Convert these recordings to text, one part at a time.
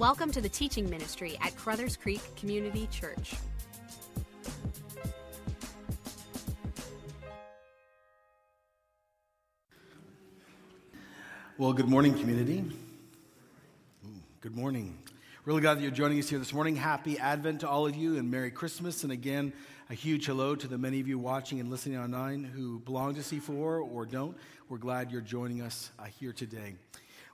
Welcome to the teaching ministry at Crothers Creek Community Church. Well, good morning, community. Good morning. Really glad that you're joining us here this morning. Happy Advent to all of you and Merry Christmas. And again, a huge hello to the many of you watching and listening online who belong to C4 or don't. We're glad you're joining us uh, here today.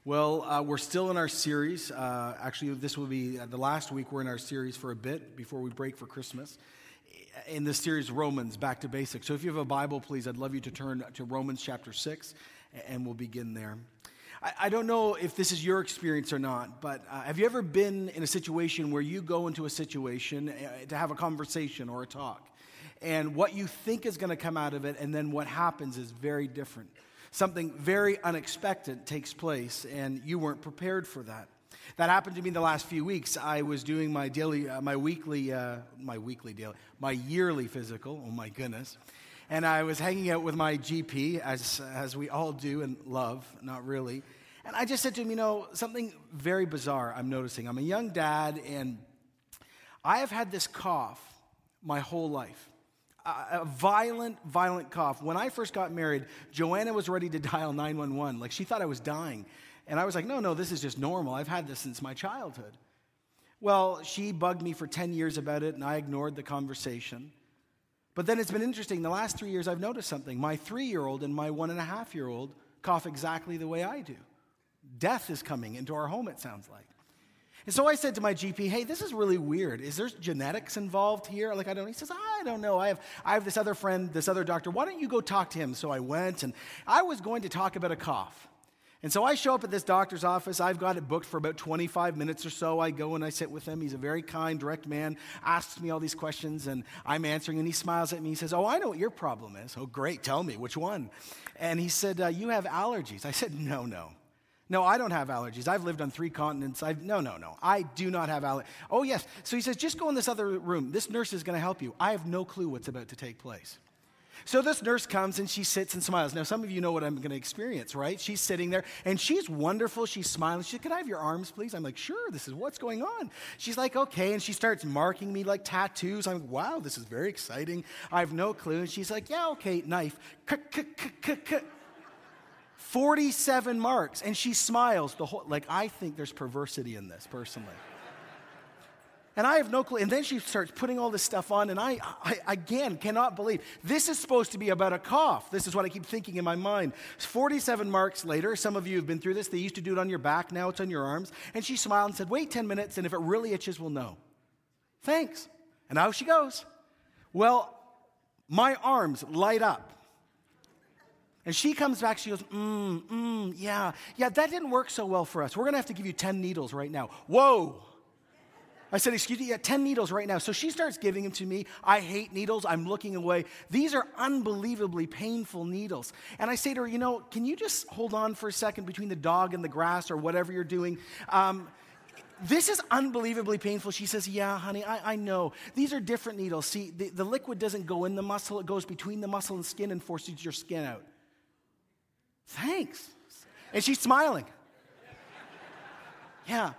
Well, uh, we're still in our series. Uh, actually, this will be the last week we're in our series for a bit before we break for Christmas. In this series, Romans, Back to Basics. So if you have a Bible, please, I'd love you to turn to Romans chapter 6, and we'll begin there. I, I don't know if this is your experience or not, but uh, have you ever been in a situation where you go into a situation uh, to have a conversation or a talk, and what you think is going to come out of it, and then what happens is very different? Something very unexpected takes place, and you weren't prepared for that. That happened to me in the last few weeks. I was doing my daily, uh, my weekly, uh, my weekly daily, my yearly physical. Oh my goodness! And I was hanging out with my GP, as as we all do and love, not really. And I just said to him, you know, something very bizarre I'm noticing. I'm a young dad, and I have had this cough my whole life. A, violent, violent cough. When I first got married, Joanna was ready to dial 911. Like, she thought I was dying. And I was like, no, no, this is just normal. I've had this since my childhood. Well, she bugged me for 10 years about it, and I ignored the conversation. But then it's been interesting. The last three years, I've noticed something. My three year old and my one and a half year old cough exactly the way I do. Death is coming into our home, it sounds like. And so I said to my GP, hey, this is really weird. Is there genetics involved here? Like, I don't, he says, I don't know. I have, I have this other friend, this other doctor. Why don't you go talk to him? So I went, and I was going to talk about a cough. And so I show up at this doctor's office. I've got it booked for about 25 minutes or so. I go and I sit with him. He's a very kind, direct man, asks me all these questions, and I'm answering, and he smiles at me. He says, Oh, I know what your problem is. Oh, great. Tell me, which one? And he said, uh, You have allergies. I said, No, no. No, I don't have allergies. I've lived on three continents. I've, no, no, no. I do not have allergies. Oh, yes. So he says, just go in this other room. This nurse is going to help you. I have no clue what's about to take place. So this nurse comes and she sits and smiles. Now, some of you know what I'm going to experience, right? She's sitting there and she's wonderful. She's smiling. She said, Can I have your arms, please? I'm like, Sure, this is what's going on. She's like, Okay. And she starts marking me like tattoos. I'm like, Wow, this is very exciting. I have no clue. And she's like, Yeah, okay, knife. 47 marks. And she smiles the whole, like, I think there's perversity in this personally. And I have no clue. And then she starts putting all this stuff on, and I, I, again cannot believe this is supposed to be about a cough. This is what I keep thinking in my mind. 47 marks later, some of you have been through this. They used to do it on your back, now it's on your arms. And she smiled and said, Wait 10 minutes, and if it really itches, we'll know. Thanks. And out she goes. Well, my arms light up. And she comes back, she goes, mm, mm, yeah, yeah, that didn't work so well for us. We're gonna have to give you 10 needles right now. Whoa. I said, excuse me, yeah, 10 needles right now. So she starts giving them to me. I hate needles. I'm looking away. These are unbelievably painful needles. And I say to her, you know, can you just hold on for a second between the dog and the grass or whatever you're doing? Um, this is unbelievably painful. She says, Yeah, honey, I, I know. These are different needles. See, the, the liquid doesn't go in the muscle, it goes between the muscle and skin and forces your skin out. Thanks. And she's smiling. Yeah.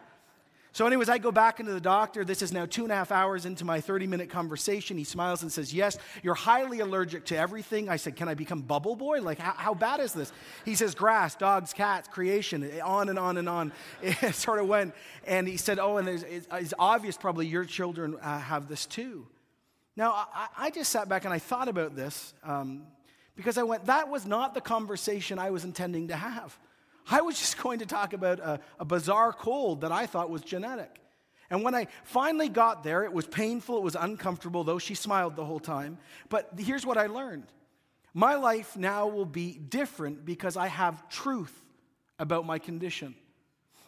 So, anyways, I go back into the doctor. This is now two and a half hours into my 30 minute conversation. He smiles and says, Yes, you're highly allergic to everything. I said, Can I become bubble boy? Like, how, how bad is this? He says, Grass, dogs, cats, creation, on and on and on. It sort of went. And he said, Oh, and it's, it's obvious probably your children uh, have this too. Now, I, I, just sat back and I thought about this. Um, because I went, that was not the conversation I was intending to have. I was just going to talk about a, a, bizarre cold that I thought was genetic. And when I finally got there, it was painful, it was uncomfortable, though she smiled the whole time. But here's what I learned my life now will be different because I have truth about my condition.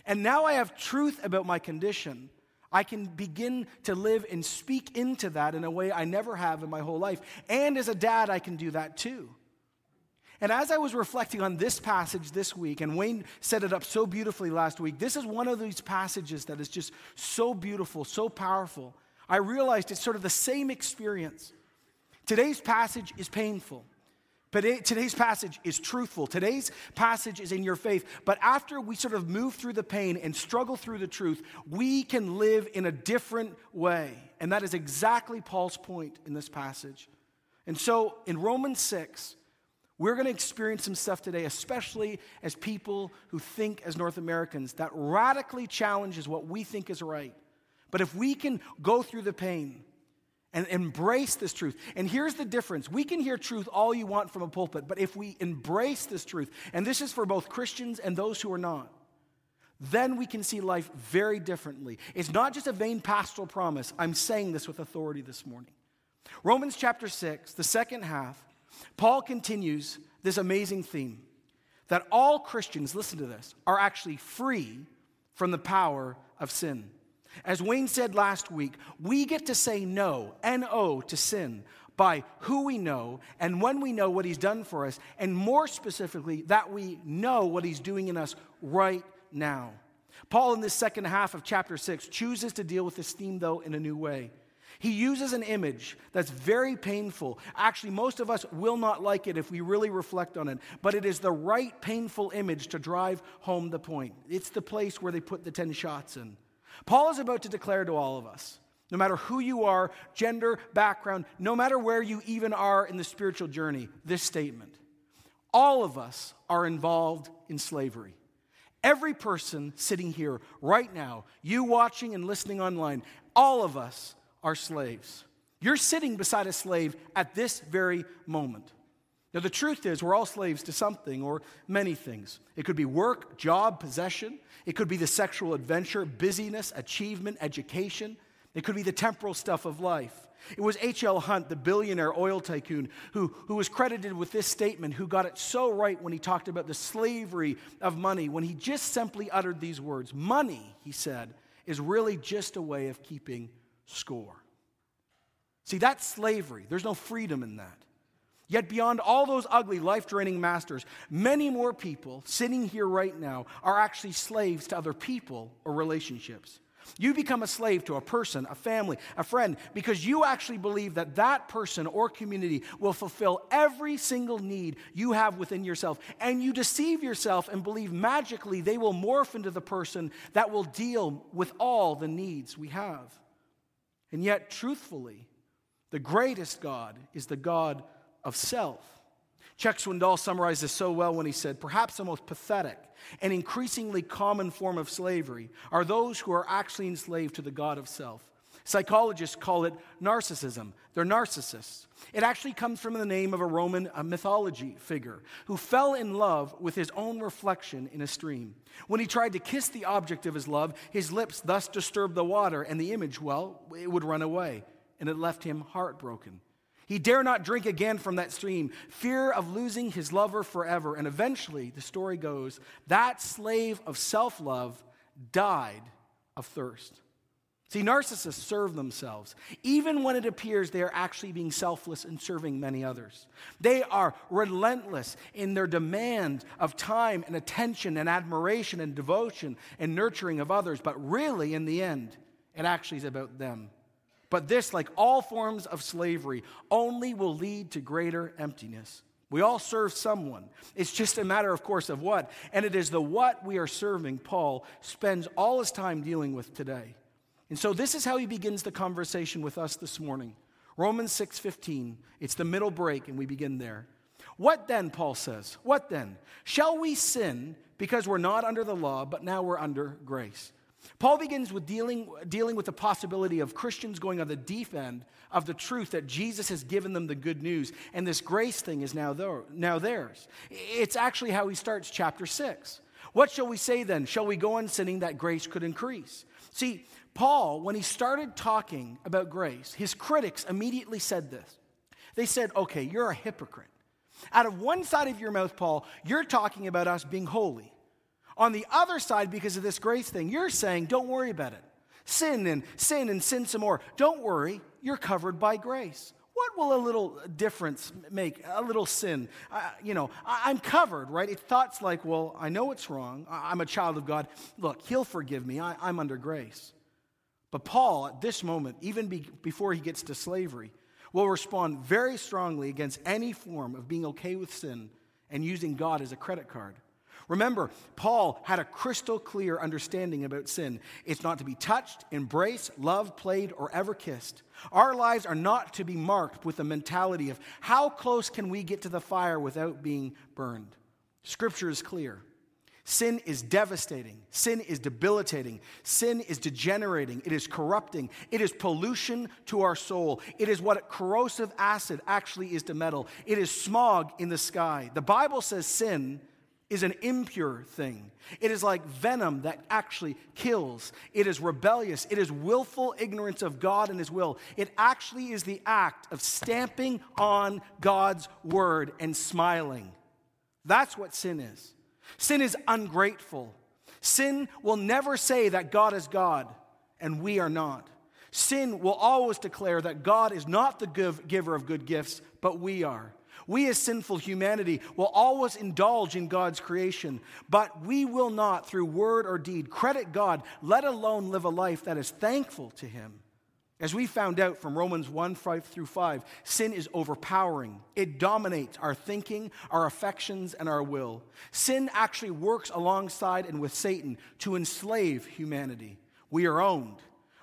And now I have truth about my condition. I can begin to live and speak into that in a way I never have in my whole life. And as a dad, I can do that too. And as I was reflecting on this passage this week, and Wayne set it up so beautifully last week, this is one of these passages that is just so beautiful, so powerful. I realized it's sort of the same experience. Today's passage is painful But it, today's passage is truthful. Today's passage is in your faith. But after we sort of move through the pain and struggle through the truth, we can live in a different way. And that is exactly Paul's point in this passage. And so in Romans 6, we're going to experience some stuff today, especially as people who think as North Americans, that radically challenges what we think is right. But if we can go through the pain, and embrace this truth. And here's the difference we can hear truth all you want from a pulpit, but if we embrace this truth, and this is for both Christians and those who are not, then we can see life very differently. It's not just a vain pastoral promise. I'm saying this with authority this morning. Romans chapter 6, the second half, Paul continues this amazing theme that all Christians, listen to this, are actually free from the power of sin. As Wayne said last week, we get to say no, N O, to sin by who we know and when we know what he's done for us, and more specifically, that we know what he's doing in us right now. Paul, in this second half of chapter 6, chooses to deal with this theme, though, in a new way. He uses an image that's very painful. Actually, most of us will not like it if we really reflect on it, but it is the right painful image to drive home the point. It's the place where they put the 10 shots in. Paul is about to declare to all of us no matter who you are, gender, background, no matter where you even are in the spiritual journey, this statement. All of us are involved in slavery. Every person sitting here right now, you watching and listening online, all of us are slaves. You're sitting beside a slave at this very moment. Now, the truth is, we're all slaves to something or many things. It could be work, job, possession. It could be the sexual adventure, busyness, achievement, education. It could be the temporal stuff of life. It was H.L. Hunt, the billionaire oil tycoon, who, who was credited with this statement, who got it so right when he talked about the slavery of money, when he just simply uttered these words Money, he said, is really just a way of keeping score. See, that's slavery. There's no freedom in that. Yet, beyond all those ugly, life draining masters, many more people sitting here right now are actually slaves to other people or relationships. You become a slave to a person, a family, a friend, because you actually believe that that person or community will fulfill every single need you have within yourself. And you deceive yourself and believe magically they will morph into the person that will deal with all the needs we have. And yet, truthfully, the greatest God is the God of self. Chuck Swindoll summarized this so well when he said, Perhaps the most pathetic and increasingly common form of slavery are those who are actually enslaved to the God of self. Psychologists call it narcissism. They're narcissists. It actually comes from the name of a Roman a mythology figure who fell in love with his own reflection in a stream. When he tried to kiss the object of his love, his lips thus disturbed the water, and the image, well, it would run away, and it left him heartbroken. He dare not drink again from that stream, fear of losing his lover forever. And eventually, the story goes, that slave of self love died of thirst. See, narcissists serve themselves, even when it appears they are actually being selfless and serving many others. They are relentless in their demand of time and attention and admiration and devotion and nurturing of others, but really, in the end, it actually is about them. But this, like all forms of slavery, only will lead to greater emptiness. We all serve someone. It's just a matter, of course, of what. And it is the what we are serving Paul spends all his time dealing with today. And so this is how he begins the conversation with us this morning. Romans 6:15. It's the middle break and we begin there. What then, Paul says? What then? Shall we sin because we're not under the law, but now we're under grace? Paul begins with dealing, dealing with the possibility of Christians going on the deep end of the truth that Jesus has given them the good news, and this grace thing is now, there, now theirs. It's actually how he starts chapter 6. What shall we say then? Shall we go on sinning that grace could increase? See, Paul, when he started talking about grace, his critics immediately said this. They said, okay, you're a hypocrite. Out of one side of your mouth, Paul, you're talking about us being holy. On the other side, because of this grace thing, you're saying, don't worry about it. Sin and sin and sin some more. Don't worry, you're covered by grace. What will a little difference make? A little sin. Uh, you know, I, am covered, right? It's thoughts like, well, I know it's wrong. I, am a child of God. Look, He'll forgive me. I, am under grace. But Paul, at this moment, even be, before he gets to slavery, will respond very strongly against any form of being okay with sin and using God as a credit card. Remember, Paul had a crystal clear understanding about sin. It's not to be touched, embraced, loved, played, or ever kissed. Our lives are not to be marked with the mentality of how close can we get to the fire without being burned. Scripture is clear. Sin is devastating. Sin is debilitating. Sin is degenerating. It is corrupting. It is pollution to our soul. It is what corrosive acid actually is to metal. It is smog in the sky. The Bible says sin is an impure thing. It is like venom that actually kills. It is rebellious. It is willful ignorance of God and His will. It actually is the act of stamping on God's word and smiling. That's what sin is. Sin is ungrateful. Sin will never say that God is God and we are not. Sin will always declare that God is not the giver of good gifts, but we are. We, as sinful humanity, will always indulge in God's creation, but we will not, through word or deed, credit God, let alone live a life that is thankful to Him. As we found out from Romans 1 5 through 5, sin is overpowering. It dominates our thinking, our affections, and our will. Sin actually works alongside and with Satan to enslave humanity. We are owned.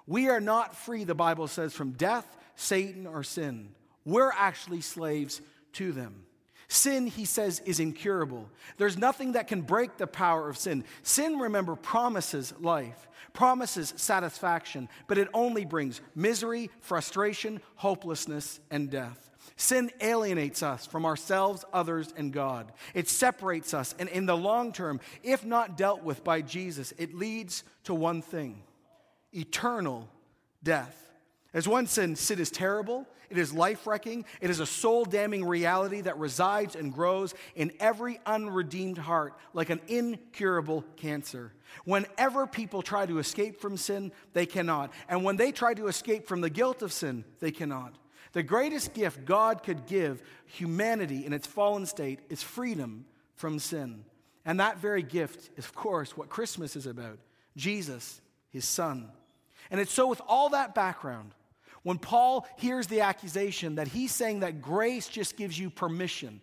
We are not free, the Bible says, from death, Satan, or sin. We're actually slaves to them. Sin, he says, is incurable. There's nothing that can break the power of sin. Sin, remember, promises life, promises satisfaction, but it only brings misery, frustration, hopelessness, and death. Sin alienates us from ourselves, others, and God. It separates us, and in the long term, if not dealt with by Jesus, it leads to one thing eternal death. As one said, sin is terrible, it is life wrecking, it is a soul damning reality that resides and grows in every unredeemed heart like an incurable cancer. Whenever people try to escape from sin, they cannot. And when they try to escape from the guilt of sin, they cannot. The greatest gift God could give humanity in its fallen state is freedom from sin. And that very gift is, of course, what Christmas is about Jesus, his son. And it's so, with all that background, when Paul hears the accusation that he's saying that grace just gives you permission,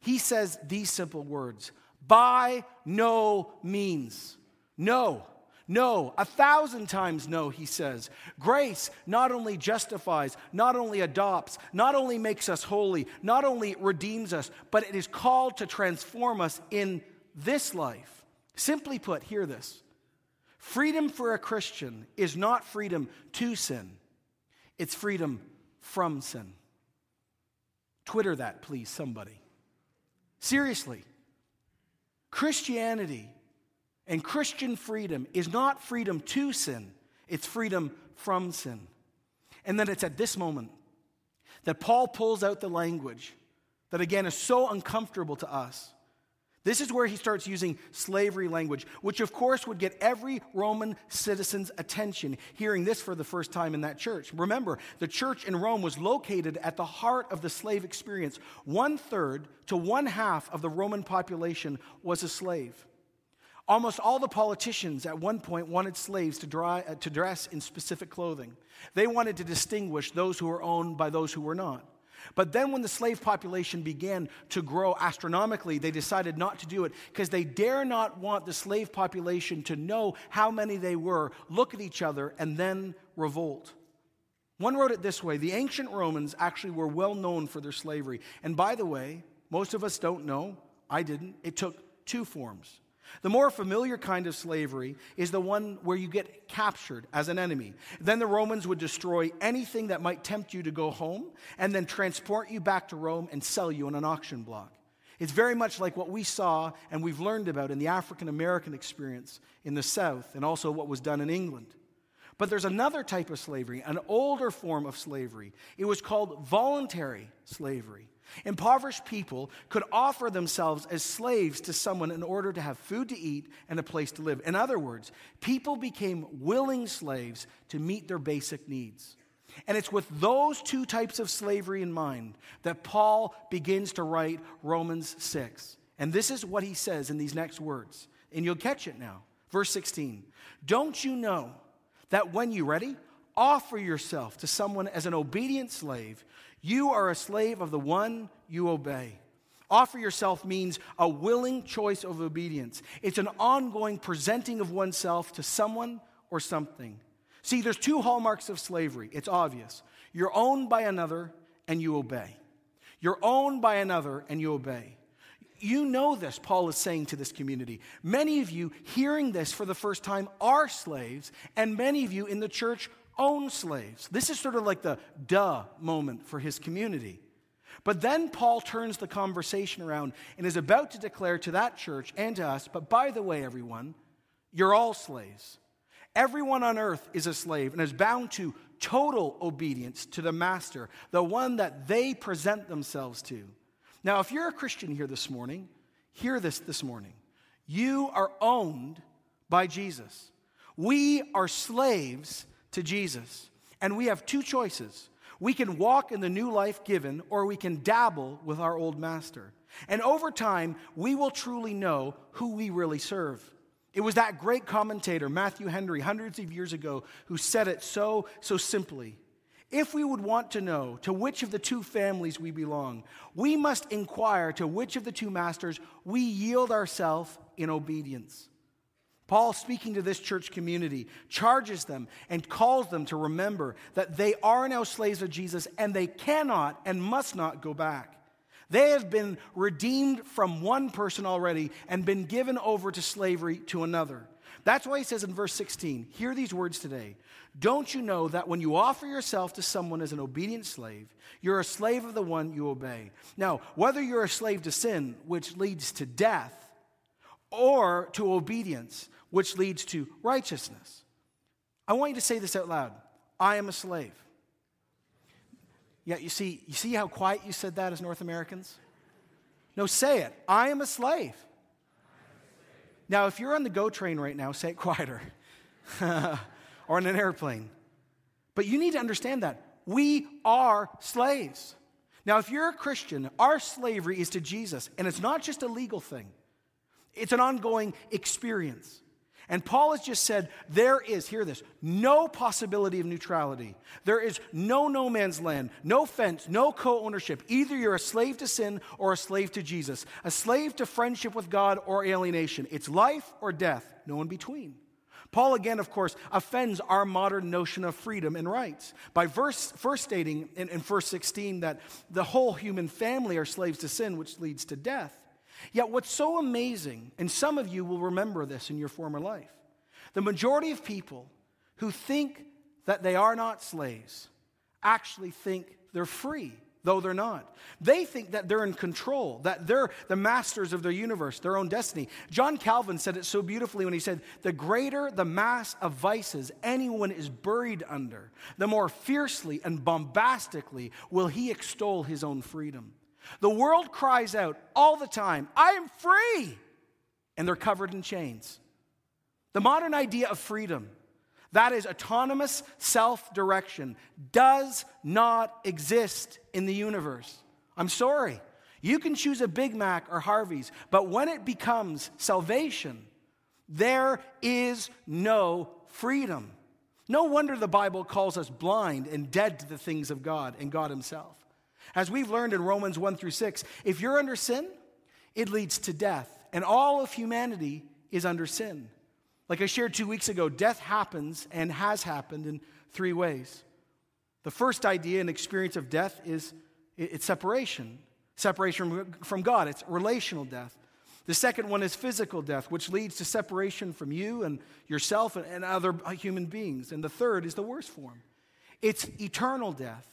he says these simple words by no means. No. No, a thousand times no, he says. Grace not only justifies, not only adopts, not only makes us holy, not only redeems us, but it is called to transform us in this life. Simply put, hear this freedom for a Christian is not freedom to sin, it's freedom from sin. Twitter that, please, somebody. Seriously. Christianity and Christian freedom is not freedom to sin, it's freedom from sin. And then it's at this moment that Paul pulls out the language that, again, is so uncomfortable to us. This is where he starts using slavery language, which of course would get every Roman citizen's attention hearing this for the first time in that church. Remember, the church in Rome was located at the heart of the slave experience. One third to one half of the Roman population was a slave. Almost all the politicians at one point wanted slaves to, dry, uh, to dress in specific clothing. They wanted to distinguish those who were owned by those who were not. But then, when the slave population began to grow astronomically, they decided not to do it because they dare not want the slave population to know how many they were, look at each other, and then revolt. One wrote it this way The ancient Romans actually were well known for their slavery. And by the way, most of us don't know, I didn't, it took two forms. The more familiar kind of slavery is the one where you get captured as an enemy. Then the Romans would destroy anything that might tempt you to go home and then transport you back to Rome and sell you on an auction block. It's very much like what we saw and we've learned about in the African American experience in the South and also what was done in England. But there's another type of slavery, an older form of slavery. It was called voluntary slavery. Impoverished people could offer themselves as slaves to someone in order to have food to eat and a place to live. In other words, people became willing slaves to meet their basic needs. And it's with those two types of slavery in mind that Paul begins to write Romans 6. And this is what he says in these next words. And you'll catch it now. Verse 16 Don't you know that when you ready, offer yourself to someone as an obedient slave, You are a slave of the one you obey. Offer yourself means a willing choice of obedience. It's an ongoing presenting of oneself to someone or something. See, there's two hallmarks of slavery. It's obvious. You're owned by another and you obey. You're owned by another and you obey. You know this, Paul is saying to this community. Many of you hearing this for the first time are slaves, and many of you in the church own slaves. This is sort of like the duh moment for his community. But then Paul turns the conversation around and is about to declare to that church and to us, but by the way, everyone, you're all slaves. Everyone on earth is a slave and is bound to total obedience to the master, the one that they present themselves to. Now, if you're a Christian here this morning, hear this this morning. You are owned by Jesus. We are slaves to Jesus. And we have two choices we can walk in the new life given, or we can dabble with our old master. And over time, we will truly know who we really serve. It was that great commentator, Matthew Henry, hundreds of years ago, who said it so, so simply. If we would want to know to which of the two families we belong, we must inquire to which of the two masters we yield ourselves in obedience. Paul, speaking to this church community, charges them and calls them to remember that they are now slaves of Jesus and they cannot and must not go back. They have been redeemed from one person already and been given over to slavery to another. That's why he says in verse 16, hear these words today. Don't you know that when you offer yourself to someone as an obedient slave, you're a slave of the one you obey? Now, whether you're a slave to sin, which leads to death, or to obedience, which leads to righteousness. I want you to say this out loud I am a slave. Yeah, you see, you see how quiet you said that as North Americans? No, say it. I am a slave. Now, if you're on the GO train right now, say it quieter. or on an airplane. But you need to understand that. We are slaves. Now, if you're a Christian, our slavery is to Jesus, and it's not just a legal thing, it's an ongoing experience. And Paul has just said there is, hear this, no possibility of neutrality. There is no no man's land, no fence, no co ownership. Either you're a slave to sin or a slave to Jesus, a slave to friendship with God or alienation. It's life or death, no in between. Paul, again, of course, offends our modern notion of freedom and rights by verse, first stating in, in verse 16 that the whole human family are slaves to sin, which leads to death. Yet, what's so amazing, and some of you will remember this in your former life, the majority of people who think that they are not slaves actually think they're free, though they're not. They think that they're in control, that they're the masters of their universe, their own destiny. John Calvin said it so beautifully when he said, The greater the mass of vices anyone is buried under, the more fiercely and bombastically will he extol his own freedom. The world cries out all the time, I am free! And they're covered in chains. The modern idea of freedom, that is autonomous self direction, does not exist in the universe. I'm sorry. You can choose a Big Mac or Harvey's, but when it becomes salvation, there is no freedom. No wonder the Bible calls us blind and dead to the things of God and God Himself. As we've learned in Romans 1 through 6, if you're under sin, it leads to death. And all of humanity is under sin. Like I shared two weeks ago, death happens and has happened in three ways. The first idea and experience of death is it's separation, separation from God, it's relational death. The second one is physical death, which leads to separation from you and yourself and other uh, human beings. And the third is the worst form it's eternal death.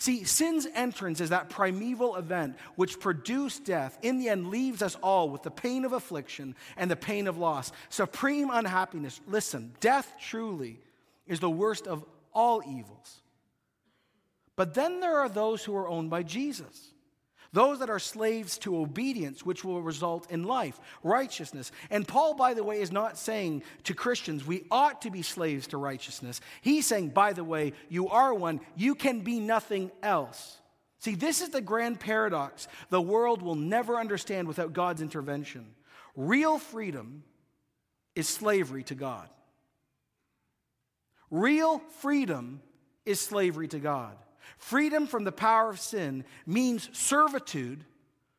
See, sin's entrance is that primeval event which produced death, in the end leaves us all with the pain of affliction and the pain of loss, supreme unhappiness. Listen, death truly is the worst of all evils. But then there are those who are owned by Jesus. Those that are slaves to obedience, which will result in life, righteousness. And Paul, by the way, is not saying to Christians, we ought to be slaves to righteousness. He's saying, by the way, you are one, you can be nothing else. See, this is the grand paradox the world will never understand without God's intervention. Real freedom is slavery to God. Real freedom is slavery to God. Freedom from the power of sin means servitude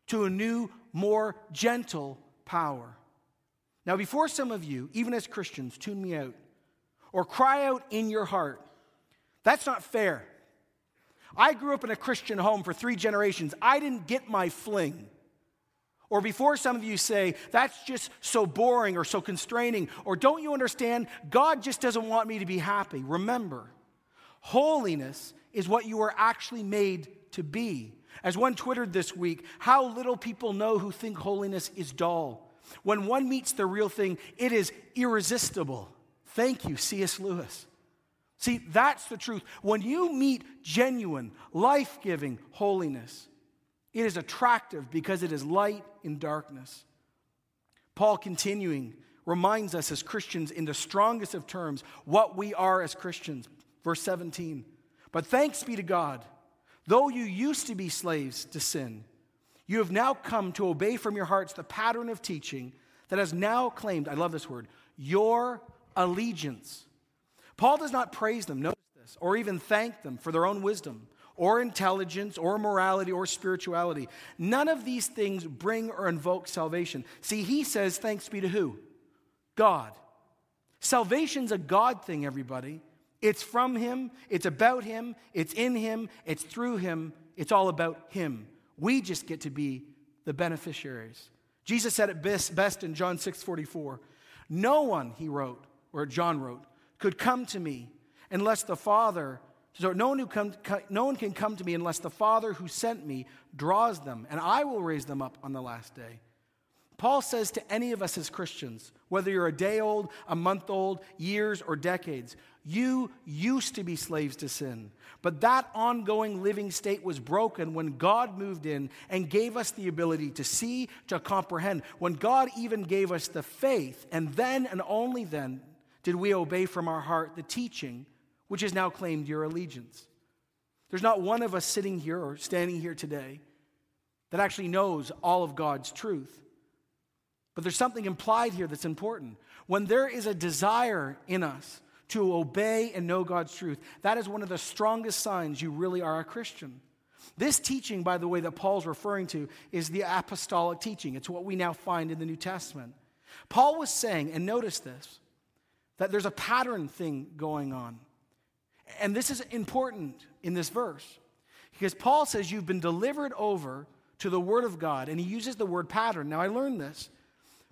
to a new, more gentle power. Now, before some of you, even as Christians, tune me out or cry out in your heart, that's not fair. I grew up in a Christian home for three generations. I didn't get my fling. Or before some of you say, that's just so boring or so constraining, or don't you understand? God just doesn't want me to be happy. Remember, holiness is what you are actually made to be. As one twittered this week, how little people know who think holiness is dull. When one meets the real thing, it is irresistible. Thank you, C.S. Lewis. See, that's the truth. When you meet genuine, life giving holiness, it is attractive because it is light in darkness. Paul, continuing, reminds us as Christians in the strongest of terms what we are as Christians. Verse 17. But thanks be to God, though you used to be slaves to sin, you have now come to obey from your hearts the pattern of teaching that has now claimed, I love this word, your allegiance. Paul does not praise them, notice this, or even thank them for their own wisdom, or intelligence, or morality, or spirituality. None of these things bring or invoke salvation. See, he says, thanks be to who? God. Salvation's a God thing, everybody. It's from Him, it's about Him, it's in Him, it's through Him, it's all about Him. We just get to be the beneficiaries. Jesus said it best, in John 6 44. No one, he wrote, or John wrote, could come to me unless the Father, so no one, who come, no one can come to me unless the Father who sent me draws them, and I will raise them up on the last day. Paul says to any of us as Christians, whether you're a day old, a month old, years, or decades, you used to be slaves to sin. But that ongoing living state was broken when God moved in and gave us the ability to see, to comprehend. When God even gave us the faith, and then and only then did we obey from our heart the teaching which has now claimed your allegiance. There's not one of us sitting here or standing here today that actually knows all of God's truth. But there's something implied here that's important. When there is a desire in us to obey and know God's truth, that is one of the strongest signs you really are a Christian. This teaching, by the way, that Paul's referring to is the apostolic teaching. It's what we now find in the New Testament. Paul was saying, and notice this, that there's a pattern thing going on. And this is important in this verse because Paul says you've been delivered over to the Word of God, and he uses the word pattern. Now, I learned this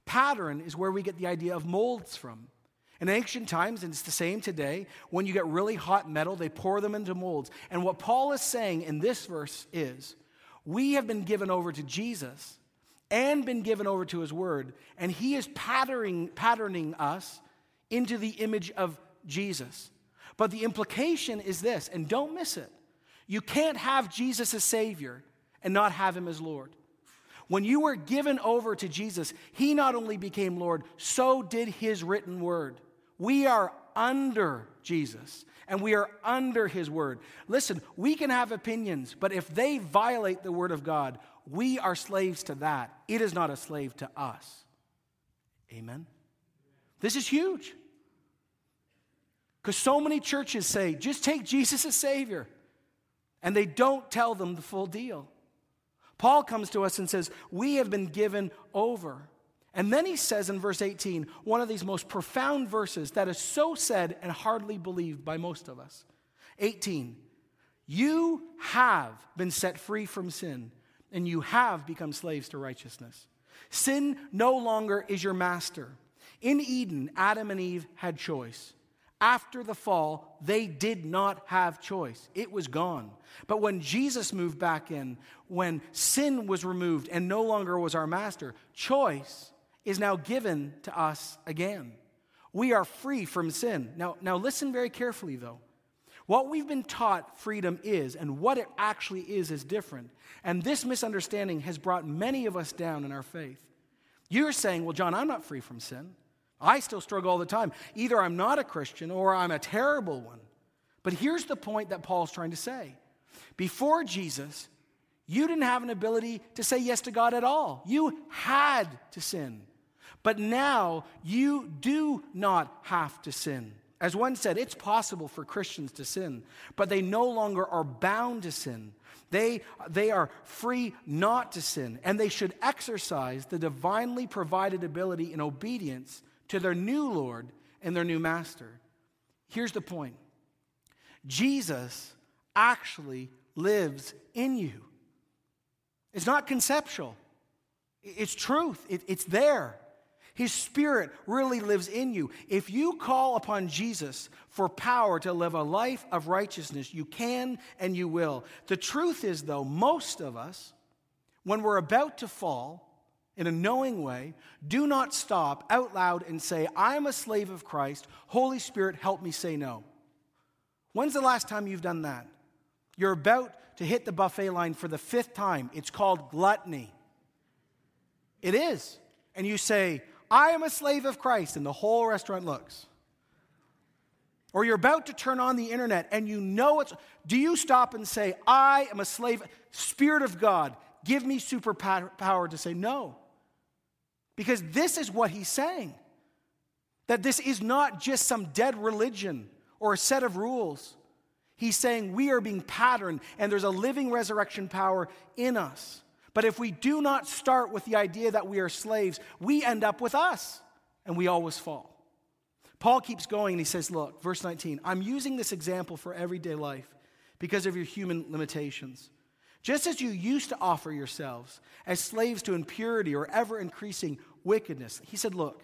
Pattern is where we get the idea of molds from. In ancient times, and it's the same today, when you get really hot metal, they pour them into molds. And what Paul is saying in this verse is we have been given over to Jesus and been given over to his word, and he is patterning, patterning us into the image of Jesus. But the implication is this, and don't miss it you can't have Jesus as Savior and not have him as Lord. When you were given over to Jesus, he not only became Lord, so did his written word. We are under Jesus and we are under his word. Listen, we can have opinions, but if they violate the word of God, we are slaves to that. It is not a slave to us. Amen? This is huge. Because so many churches say, just take Jesus as Savior, and they don't tell them the full deal. Paul comes to us and says, We have been given over. And then he says in verse 18, one of these most profound verses that is so said and hardly believed by most of us. 18, you have been set free from sin, and you have become slaves to righteousness. Sin no longer is your master. In Eden, Adam and Eve had choice. After the fall, they did not have choice. It was gone. But when Jesus moved back in, when sin was removed and no longer was our master, choice is now given to us again. We are free from sin. Now, now listen very carefully, though. What we've been taught freedom is and what it actually is is different. And this misunderstanding has brought many of us down in our faith. You're saying, well, John, I'm not free from sin. I still struggle all the time. Either I'm not a Christian or I'm a terrible one. But here's the point that Paul's trying to say before Jesus, you didn't have an ability to say yes to God at all. You had to sin. But now you do not have to sin. As one said, it's possible for Christians to sin, but they no longer are bound to sin. They, they are free not to sin, and they should exercise the divinely provided ability in obedience to their new Lord and their new master. Here's the point Jesus actually lives in you. It's not conceptual, it's truth, it, it's there. His Spirit really lives in you. If you call upon Jesus for power to live a life of righteousness, you can and you will. The truth is, though, most of us, when we're about to fall in a knowing way, do not stop out loud and say, I am a slave of Christ. Holy Spirit, help me say no. When's the last time you've done that? You're about to hit the buffet line for the fifth time. It's called gluttony. It is. And you say, I am a slave of Christ, and the whole restaurant looks. Or you're about to turn on the internet and you know it's. Do you stop and say, I am a slave, Spirit of God, give me superpower to say no? Because this is what he's saying that this is not just some dead religion or a set of rules. He's saying we are being patterned and there's a living resurrection power in us. But if we do not start with the idea that we are slaves, we end up with us and we always fall. Paul keeps going and he says, Look, verse 19, I'm using this example for everyday life because of your human limitations. Just as you used to offer yourselves as slaves to impurity or ever increasing wickedness, he said, Look,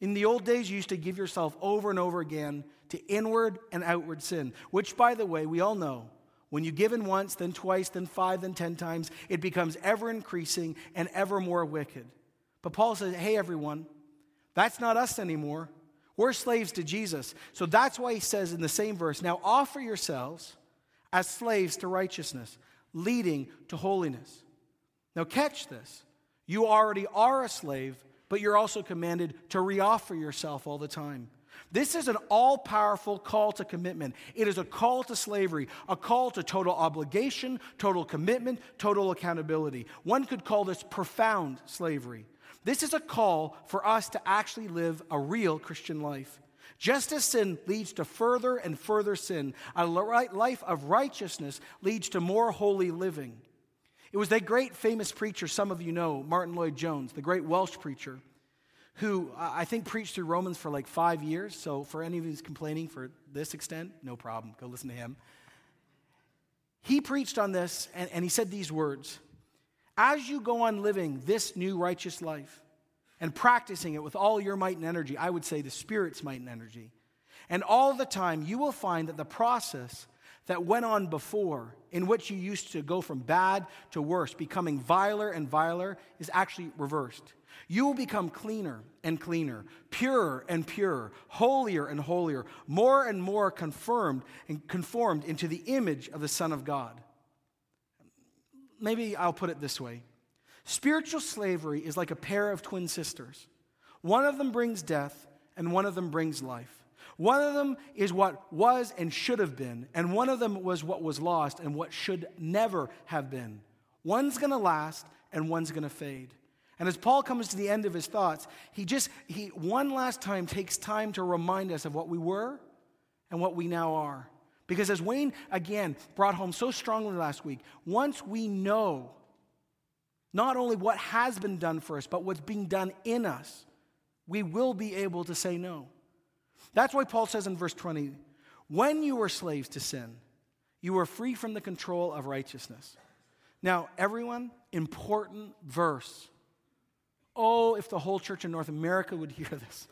in the old days, you used to give yourself over and over again to inward and outward sin, which, by the way, we all know when you give in once, then twice, then five, then ten times, it becomes ever increasing and ever more wicked. But Paul says, hey, everyone, that's not us anymore. We're slaves to Jesus. So that's why he says in the same verse, now offer yourselves as slaves to righteousness, leading to holiness. Now, catch this. You already are a slave, but you're also commanded to reoffer yourself all the time. This is an all powerful call to commitment. It is a call to slavery, a call to total obligation, total commitment, total accountability. One could call this profound slavery. This is a call for us to actually live a real Christian life. Just as sin leads to further and further sin, a life of righteousness leads to more holy living. It was that great famous preacher, some of you know, Martyn Lloyd-Jones, the great Welsh preacher who uh, I think preached through Romans for like five years. So, for any of you who's complaining for this extent, no problem. Go listen to him. He preached on this and, and he said these words As you go on living this new righteous life and practicing it with all your might and energy, I would say the Spirit's might and energy, and all the time, you will find that the process that went on before, in which you used to go from bad to worse, becoming viler and viler, is actually reversed. You will become cleaner and cleaner, purer and purer, holier and holier, more and more confirmed and conformed into the image of the Son of God. Maybe I'll put it this way Spiritual slavery is like a pair of twin sisters. One of them brings death, and one of them brings life. One of them is what was and should have been, and one of them was what was lost and what should never have been. One's going to last, and one's going to fade. And as Paul comes to the end of his thoughts, he just, he one last time takes time to remind us of what we were and what we now are. Because as Wayne again brought home so strongly last week, once we know not only what has been done for us, but what's being done in us, we will be able to say no. That's why Paul says in verse 20, when you were slaves to sin, you were free from the control of righteousness. Now, everyone, important verse. Oh, if the whole church in North America would hear this.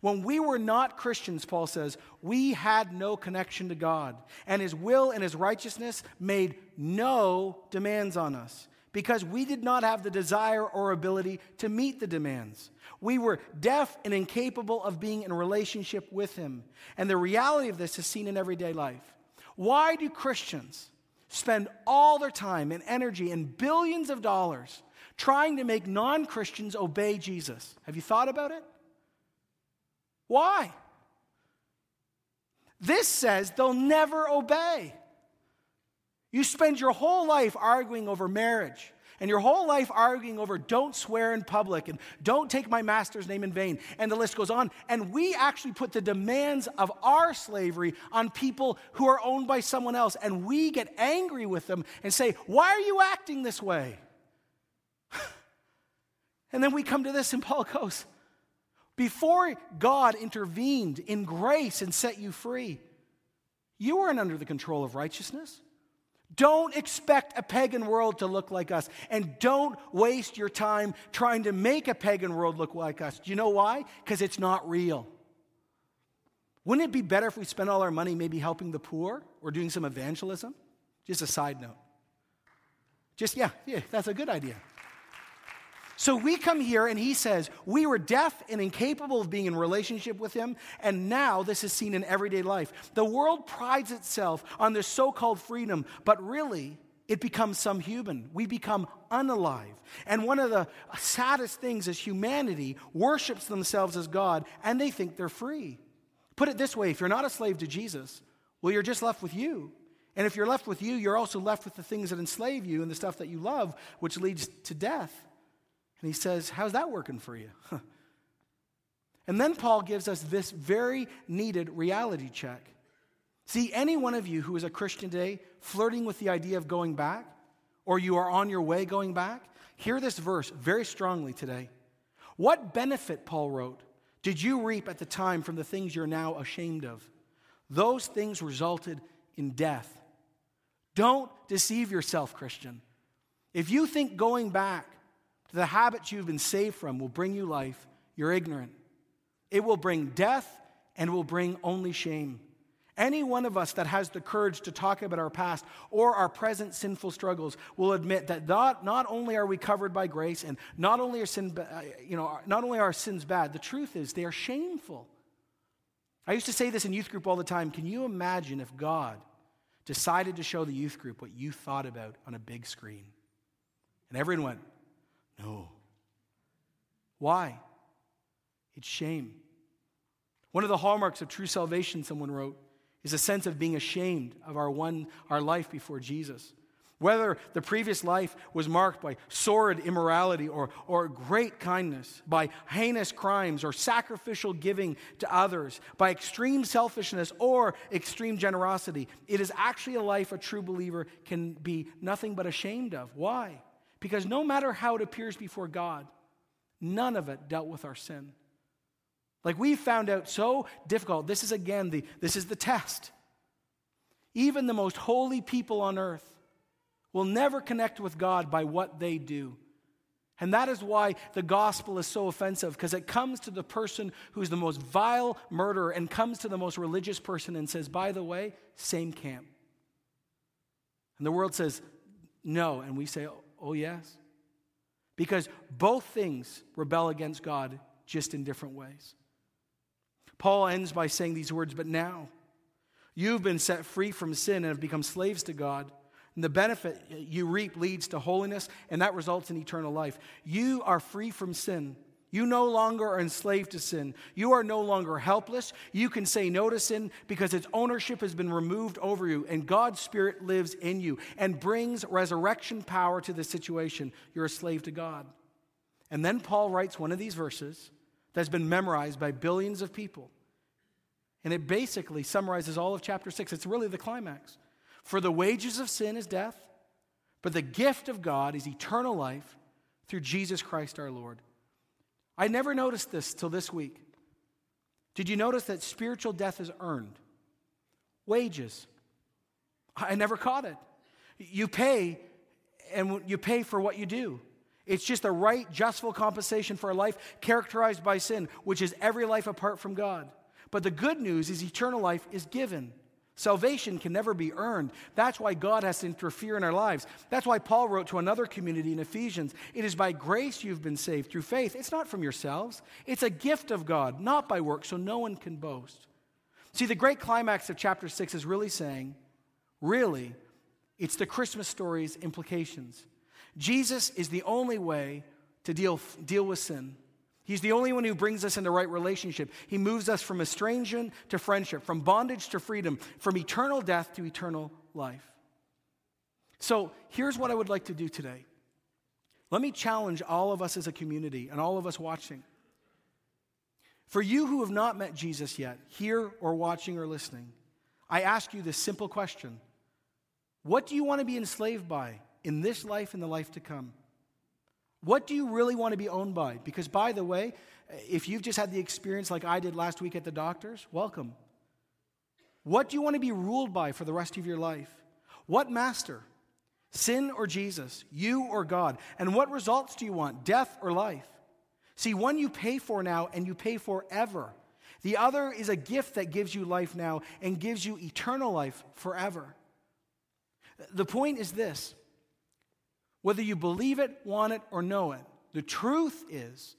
When we were not Christians, Paul says, we had no connection to God, and His will and His righteousness made no demands on us because we did not have the desire or ability to meet the demands. We were deaf and incapable of being in relationship with Him. And the reality of this is seen in everyday life. Why do Christians spend all their time and energy and billions of dollars trying to make non Christians obey Jesus. Have you thought about it? Why? This says they'll never obey. You spend your whole life arguing over marriage and your whole life arguing over don't swear in public and don't take my master's name in vain, and the list goes on. And we actually put the demands of our slavery on people who are owned by someone else, and we get angry with them and say, Why are you acting this way? and then we come to this, and Paul goes, Before God intervened in grace and set you free, you weren't under the control of righteousness. Don't expect a pagan world to look like us. And don't waste your time trying to make a pagan world look like us. Do you know why? Because it's not real. Wouldn't it be better if we spent all our money maybe helping the poor or doing some evangelism? Just a side note. Just, yeah, yeah, that's a good idea. So we come here and he says, We were deaf and incapable of being in relationship with him, and now this is seen in everyday life. The world prides itself on this so called freedom, but really, it becomes some human. We become unalive. And one of the saddest things is humanity worships themselves as God and they think they're free. Put it this way if you're not a slave to Jesus, well, you're just left with you. And if you're left with you, you're also left with the things that enslave you and the stuff that you love, which leads to death. And he says, How's that working for you? and then Paul gives us this very needed reality check. See, any one of you who is a Christian today flirting with the idea of going back, or you are on your way going back, hear this verse very strongly today. What benefit, Paul wrote, did you reap at the time from the things you're now ashamed of? Those things resulted in death. Don't deceive yourself, Christian. If you think going back the habits you've been saved from will bring you life, you're ignorant. It will bring death and will bring only shame. Any one of us that has the courage to talk about our past or our present sinful struggles will admit that not, not only are we covered by grace and not only are sin, uh, you know, not only are our sins bad, the truth is they are shameful. I used to say this in youth group all the time. Can you imagine if God decided to show the youth group what you thought about on a big screen? And everyone went, no. Why? It's shame. One of the hallmarks of true salvation, someone wrote, is a sense of being ashamed of our one our life before Jesus. Whether the previous life was marked by sordid immorality or, or great kindness, by heinous crimes or sacrificial giving to others, by extreme selfishness or extreme generosity, it is actually a life a true believer can be nothing but ashamed of. Why? Because no matter how it appears before God, none of it dealt with our sin. Like we found out so difficult. This is again the this is the test. Even the most holy people on earth will never connect with God by what they do. And that is why the gospel is so offensive, because it comes to the person who's the most vile murderer and comes to the most religious person and says, by the way, same camp. And the world says, no. And we say, Oh, yes. Because both things rebel against God just in different ways. Paul ends by saying these words, but now you've been set free from sin and have become slaves to God. And the benefit you reap leads to holiness, and that results in eternal life. You are free from sin. You no longer are enslaved to sin. You are no longer helpless. You can say no to sin because its ownership has been removed over you, and God's Spirit lives in you and brings resurrection power to the situation. You're a slave to God. And then Paul writes one of these verses that's been memorized by billions of people. And it basically summarizes all of chapter 6. It's really the climax. For the wages of sin is death, but the gift of God is eternal life through Jesus Christ our Lord. I never noticed this till this week. Did you notice that spiritual death is earned? Wages. I never caught it. You pay, and you pay for what you do. It's just a right, justful compensation for a life characterized by sin, which is every life apart from God. But the good news is eternal life is given. Salvation can never be earned. That's why God has to interfere in our lives. That's why Paul wrote to another community in Ephesians It is by grace you've been saved through faith. It's not from yourselves, it's a gift of God, not by works, so no one can boast. See, the great climax of chapter 6 is really saying, really, it's the Christmas story's implications. Jesus is the only way to deal, deal with sin. He's the only one who brings us into right relationship. He moves us from estrangement to friendship, from bondage to freedom, from eternal death to eternal life. So here's what I would like to do today. Let me challenge all of us as a community and all of us watching. For you who have not met Jesus yet, here or watching or listening, I ask you this simple question What do you want to be enslaved by in this life and the life to come? What do you really want to be owned by? Because, by the way, if you've just had the experience like I did last week at the doctor's, welcome. What do you want to be ruled by for the rest of your life? What master? Sin or Jesus? You or God? And what results do you want? Death or life? See, one you pay for now and you pay forever. The other is a gift that gives you life now and gives you eternal life forever. The point is this whether you believe it, want it, or know it, the truth is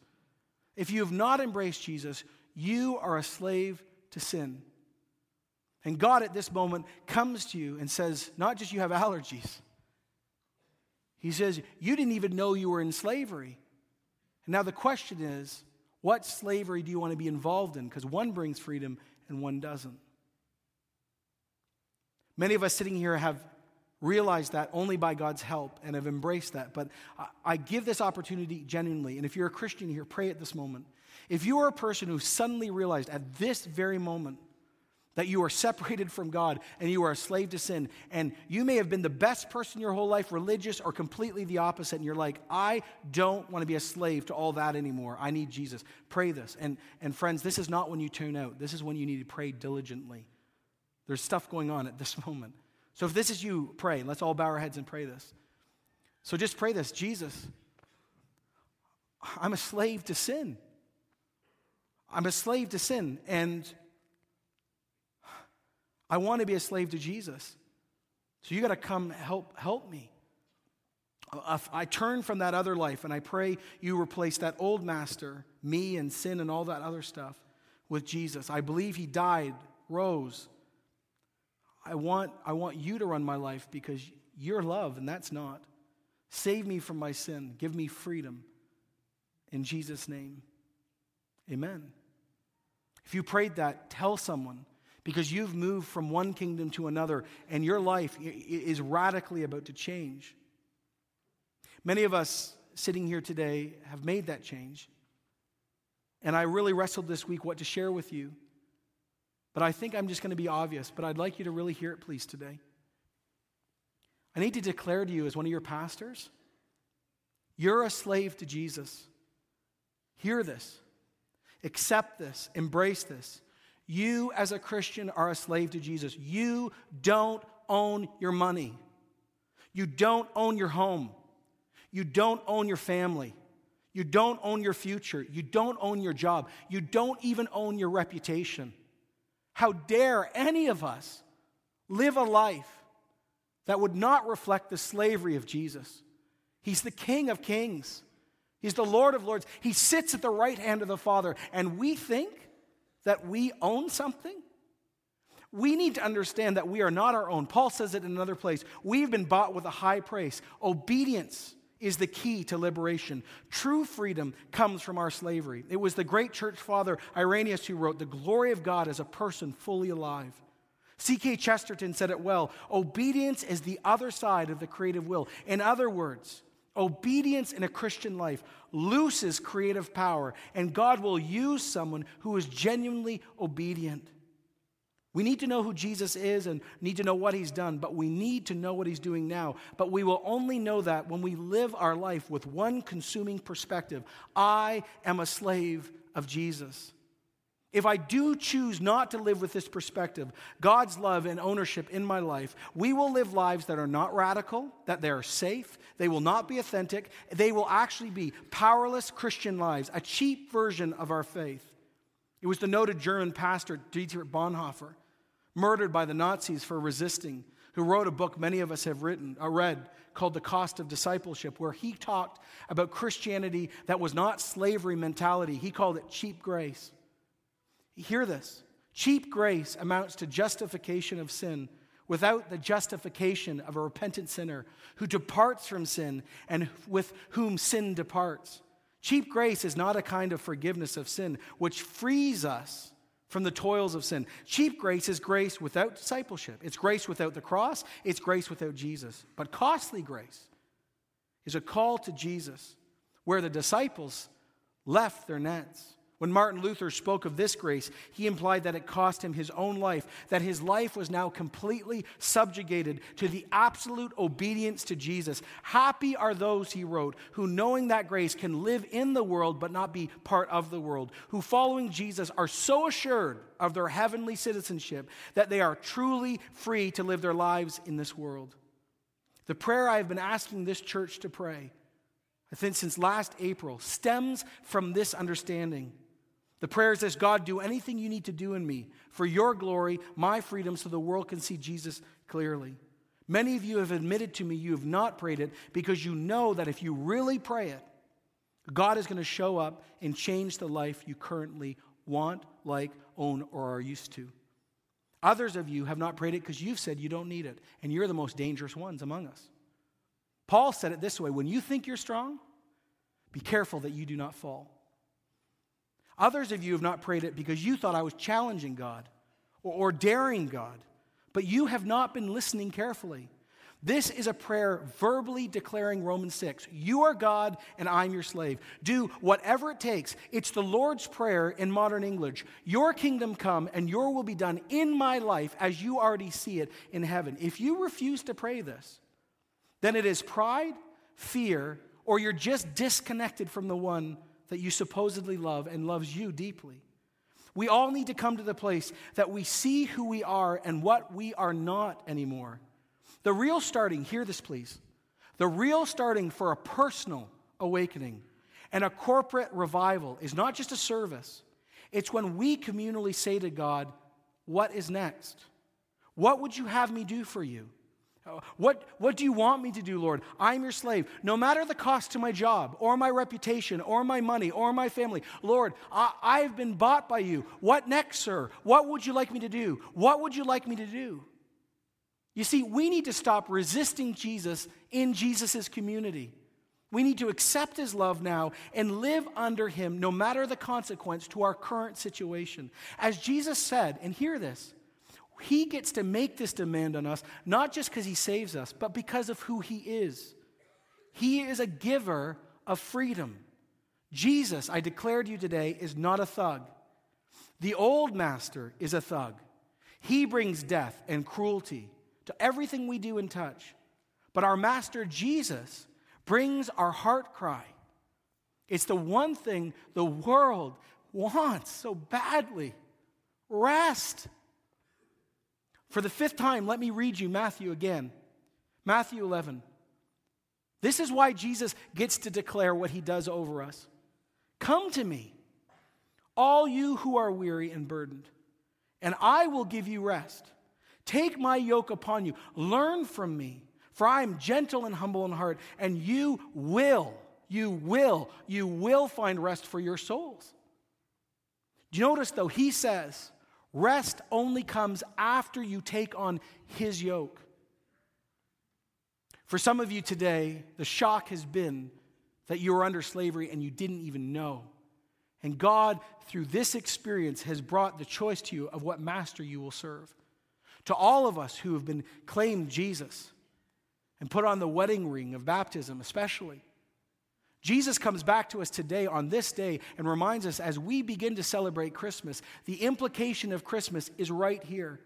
if you have not embraced Jesus, you are a slave to sin. And God at this moment comes to you and says, not just you have allergies, He says, you didn't even know you were in slavery. And now the question is, what slavery do you want to be involved in? Because one brings freedom and one doesn't. Many of us sitting here have realized that only by God's help and have embraced that. But I give this opportunity genuinely. And if you're a Christian here, pray at this moment. If you are a person who suddenly realized at this very moment that you are separated from God and you are a slave to sin, and you may have been the best person your whole life, religious, or completely the opposite, and you're like, I don't want to be a slave to all that anymore. I need Jesus. Pray this. And, and friends, this is not when you tune out, this is when you need to pray diligently. There's stuff going on at this moment. So if this is you, pray. Let's all bow our heads and pray this. So just pray this Jesus, I'm a slave to sin. I'm a slave to sin, and I want to be a slave to Jesus. So you got to come help help me. Uh, I turn from that other life and I pray you replace that old master, me and sin and all that other stuff, with Jesus. I believe he died, rose, I want, I want you to run my life because you're love, and that's not. Save me from my sin. Give me freedom. In Jesus' name, amen. If you prayed that, tell someone because you've moved from one kingdom to another and your life is radically about to change. Many of us sitting here today have made that change. And I really wrestled this week what to share with you. But I think I'm just going to be obvious, but I'd like you to really hear it, please, today. I need to declare to you, as one of your pastors, you're a slave to Jesus. Hear this, accept this, embrace this. You, as a Christian, are a slave to Jesus. You don't own your money, you don't own your home, you don't own your family. You don't own your future. You don't own your job. You don't even own your reputation. How dare any of us live a life that would not reflect the slavery of Jesus? He's the King of kings, He's the Lord of lords. He sits at the right hand of the Father, and we think that we own something? We need to understand that we are not our own. Paul says it in another place. We've been bought with a high price. Obedience is the key to liberation. True freedom comes from our slavery. It was the great church father Irenaeus who wrote, The glory of God is a person fully alive. G.K. Chesterton said it well obedience is the other side of the creative will. In other words, obedience in a Christian life looses creative power, and God will use someone who is genuinely obedient. We need to know who Jesus is and need to know what he's done, but we need to know what he's doing now. But we will only know that when we live our life with one consuming perspective I am a slave of Jesus. If I do choose not to live with this perspective, God's love and ownership in my life, we will live lives that are not radical, that they are safe, they will not be authentic, they will actually be powerless Christian lives, a cheap version of our faith. It was the noted German pastor Dietrich Bonhoeffer murdered by the Nazis for resisting, who wrote a book many of us have written, uh, read called The Cost of Discipleship, where he talked about Christianity that was not slavery mentality. He called it cheap grace. Hear this cheap grace amounts to justification of sin without the justification of a repentant sinner who departs from sin and with whom sin departs. Cheap grace is not a kind of forgiveness of sin which frees us from the toils of sin. Cheap grace is grace without discipleship. It's grace without the cross. It's grace without Jesus. But costly grace is a call to Jesus where the disciples left their nets. When Martin Luther spoke of this grace, he implied that it cost him his own life, that his life was now completely subjugated to the absolute obedience to Jesus. Happy are those, he wrote, who knowing that grace can live in the world but not be part of the world, who following Jesus are so assured of their heavenly citizenship that they are truly free to live their lives in this world. The prayer I have been asking this church to pray, I think since last April, stems from this understanding. The prayer this God, do anything you need to do in me for your glory, my freedom, so the world can see Jesus clearly. Many of you have admitted to me you have not prayed it because you know that if you really pray it, God is going to show up and change the life you currently want, like, own, or are used to. Others of you have not prayed it because you've said you don't need it, and you're the most dangerous ones among us. Paul said it this way when you think you're strong, be careful that you do not fall. Others of you have not prayed it because you thought I was challenging God or, or daring God, but you have not been listening carefully. This is a prayer verbally declaring Romans 6. You are God and I'm your slave. Do whatever it takes. It's the Lord's Prayer in modern English. Your kingdom come and your will be done in my life as you already see it in heaven. If you refuse to pray this, then it is pride, fear, or you're just disconnected from the one that you supposedly love and loves you deeply. We all need to come to the place that we see who we are and what we are not anymore. The real starting, hear this please, the real starting for a personal awakening and a corporate revival is not just a service, it's when we communally say to God, What is next? What would you have me do for you? Oh, what, what do you want me to do, Lord? I'm your slave. No matter the cost to my job, or my reputation, or my money, or my family, Lord, I, I've been bought by you. What next, sir? What would you like me to do? What would you like me to do? You see, we need to stop resisting Jesus in Jesus' community. We need to accept his love now and live under him no matter the consequence to our current situation. As Jesus said, and hear this he gets to make this demand on us, not just because he saves us, but because of who he is. He is a giver of freedom. Jesus, I declare to you today, is not a thug. The old master is a thug. He brings death and cruelty to everything we do and touch. But our master Jesus brings our heart cry. It's the one thing the world wants so badly rest. For the fifth time, let me read you Matthew again. Matthew 11. This is why Jesus gets to declare what he does over us. Come to me, all you who are weary and burdened, and I will give you rest. Take my yoke upon you. Learn from me, for I am gentle and humble in heart, and you will, you will, you will find rest for your souls. Do you notice, though, he says, Rest only comes after you take on his yoke. For some of you today, the shock has been that you were under slavery and you didn't even know. And God, through this experience, has brought the choice to you of what master you will serve. To all of us who have been claimed Jesus and put on the wedding ring of baptism, especially, Jesus comes back to us today on this day and reminds us as we begin to celebrate Christmas, the implication of Christmas is right here.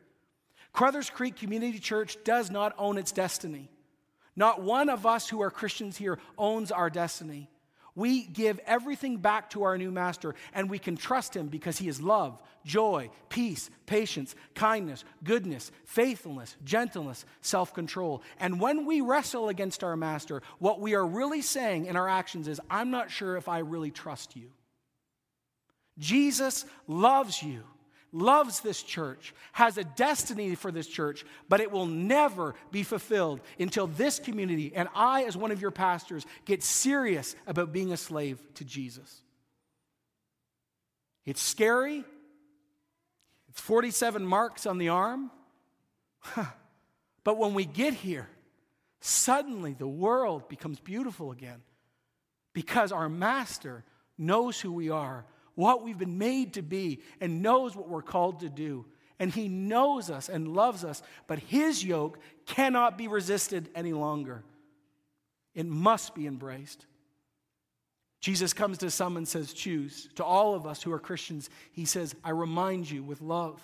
Carruthers Creek Community Church does not own its destiny. Not one of us who are Christians here owns our destiny. We give everything back to our new master, and we can trust him because he is love, joy, peace, patience, kindness, goodness, faithfulness, gentleness, self control. And when we wrestle against our master, what we are really saying in our actions is, I'm not sure if I really trust you. Jesus loves you loves this church, has a destiny for this church, but it will never be fulfilled until this community and I, as one of your pastors, get serious about being a slave to Jesus. It's scary. It's 47 marks on the arm. but when we get here, suddenly the world becomes beautiful again because our master knows who we are what we've been made to be and knows what we're called to do. And He knows us and loves us, but His yoke cannot be resisted any longer. It must be embraced. Jesus comes to some and says, Choose. To all of us who are Christians, he says, I remind you with love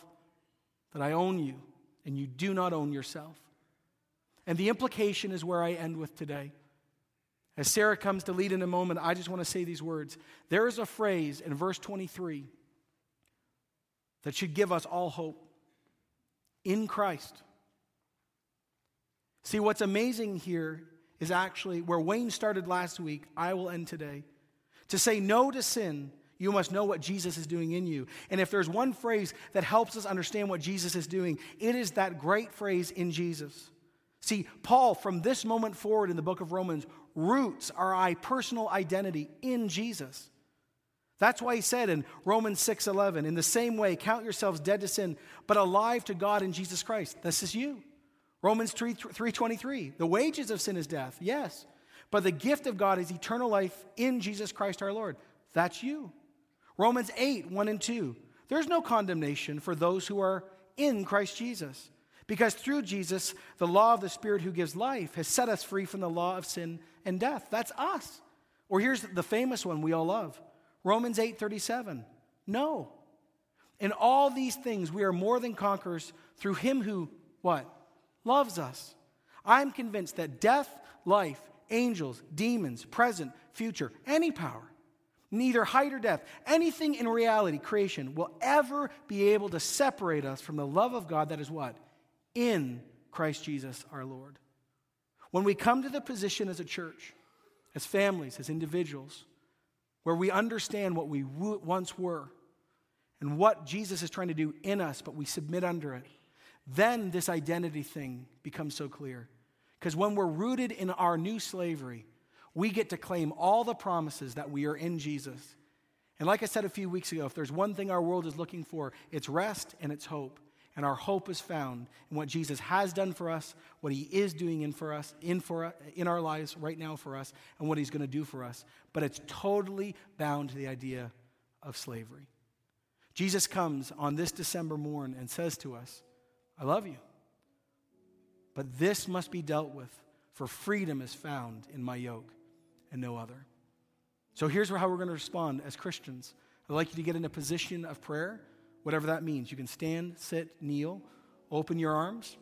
that I own you and you do not own yourself. And the implication is where I end with today. As Sarah comes to lead in a moment, I just want to say these words. There is a phrase in verse 23 that should give us all hope in Christ. See, what's amazing here is actually where Wayne started last week, I will end today. To say no to sin, you must know what Jesus is doing in you. And if there's one phrase that helps us understand what Jesus is doing, it is that great phrase in Jesus. See, Paul, from this moment forward in the book of Romans, roots are our personal identity in Jesus. That's why he said in Romans 6:11, in the same way, count yourselves dead to sin, but alive to God in Jesus Christ. This is you. Romans 3, 3.23, the wages of sin is death, yes. But the gift of God is eternal life in Jesus Christ our Lord. That's you. Romans 8, 1 and 2. There's no condemnation for those who are in Christ Jesus. Because through Jesus, the law of the Spirit who gives life has set us free from the law of sin and death. That's us. Or here's the famous one we all love Romans 8 37. No. In all these things, we are more than conquerors through him who, what? Loves us. I'm convinced that death, life, angels, demons, present, future, any power, neither height or depth, anything in reality, creation, will ever be able to separate us from the love of God that is what? In Christ Jesus our Lord. When we come to the position as a church, as families, as individuals, where we understand what we once were and what Jesus is trying to do in us, but we submit under it, then this identity thing becomes so clear. Because when we're rooted in our new slavery, we get to claim all the promises that we are in Jesus. And like I said a few weeks ago, if there's one thing our world is looking for, it's rest and it's hope. And our hope is found in what Jesus has done for us, what he is doing in for us, in for in our lives right now for us, and what he's going to do for us. But it's totally bound to the idea of slavery. Jesus comes on this December morn and says to us, I love you. But this must be dealt with, for freedom is found in my yoke and no other. So here's how we're going to respond as Christians. I'd like you to get in a position of prayer, whatever that means. You can stand, sit, kneel, open your arms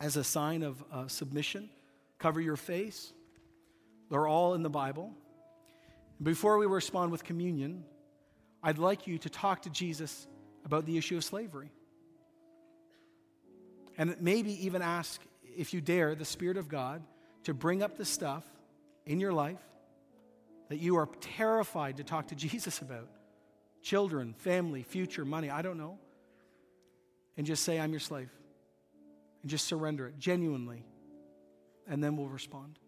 as a sign of uh, submission, cover your face. They're all in the Bible. Before we respond with communion, I'd like you to talk to Jesus about the issue of slavery. And maybe even ask, if you dare, the Spirit of God to bring up the stuff in your life that you are terrified to talk to Jesus about children, family, future, money, I don't know. And just say, I'm your slave. And just surrender it genuinely. And then we'll respond.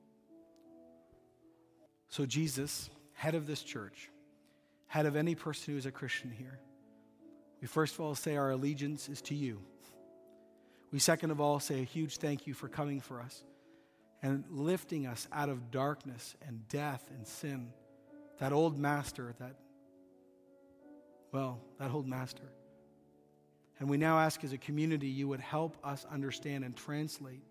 So, Jesus, head of this church, head of any person who is a Christian here, we first of all say our allegiance is to you. We, second of all, say a huge thank you for coming for us and lifting us out of darkness and death and sin. That old master, that, well, that old master. And we now ask as a community you would help us understand and translate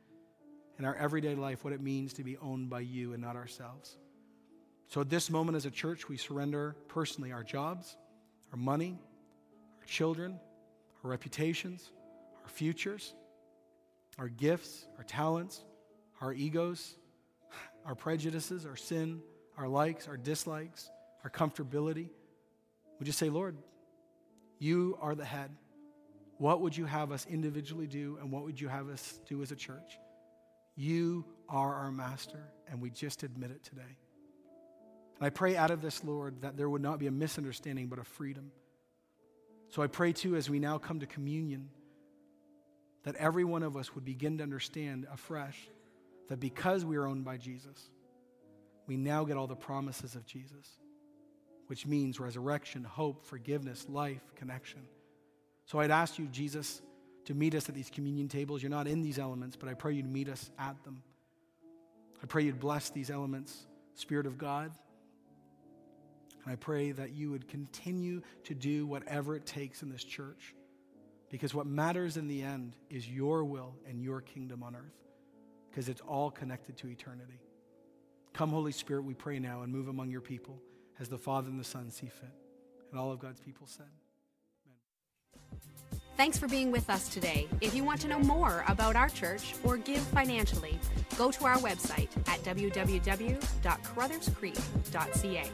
in our everyday life what it means to be owned by you and not ourselves. So at this moment as a church, we surrender personally our jobs, our money, our children, our reputations, our futures our gifts, our talents, our egos, our prejudices, our sin, our likes, our dislikes, our comfortability. We just say, Lord, you are the head. What would you have us individually do, and what would you have us do as a church? You are our master, and we just admit it today. And I pray out of this, Lord, that there would not be a misunderstanding, but a freedom. So I pray too, as we now come to communion that every one of us would begin to understand afresh that because we are owned by Jesus, we now get all the promises of Jesus, which means resurrection, hope, forgiveness, life, connection. So I'd ask you, Jesus, to meet us at these communion tables. You're not in these elements, but I pray you'd meet us at them. I pray you'd bless these elements, Spirit of God. And I pray that you would continue to do whatever it takes in this church because what matters in the end is your will and your kingdom on earth, because it's all connected to eternity. Come, Holy Spirit, we pray now and move among your people as the Father and the Son see fit. And all of God's people said. Thanks for being with us today. If you want to know more about our church or give financially, go to our website at www.carrutherscreek.ca.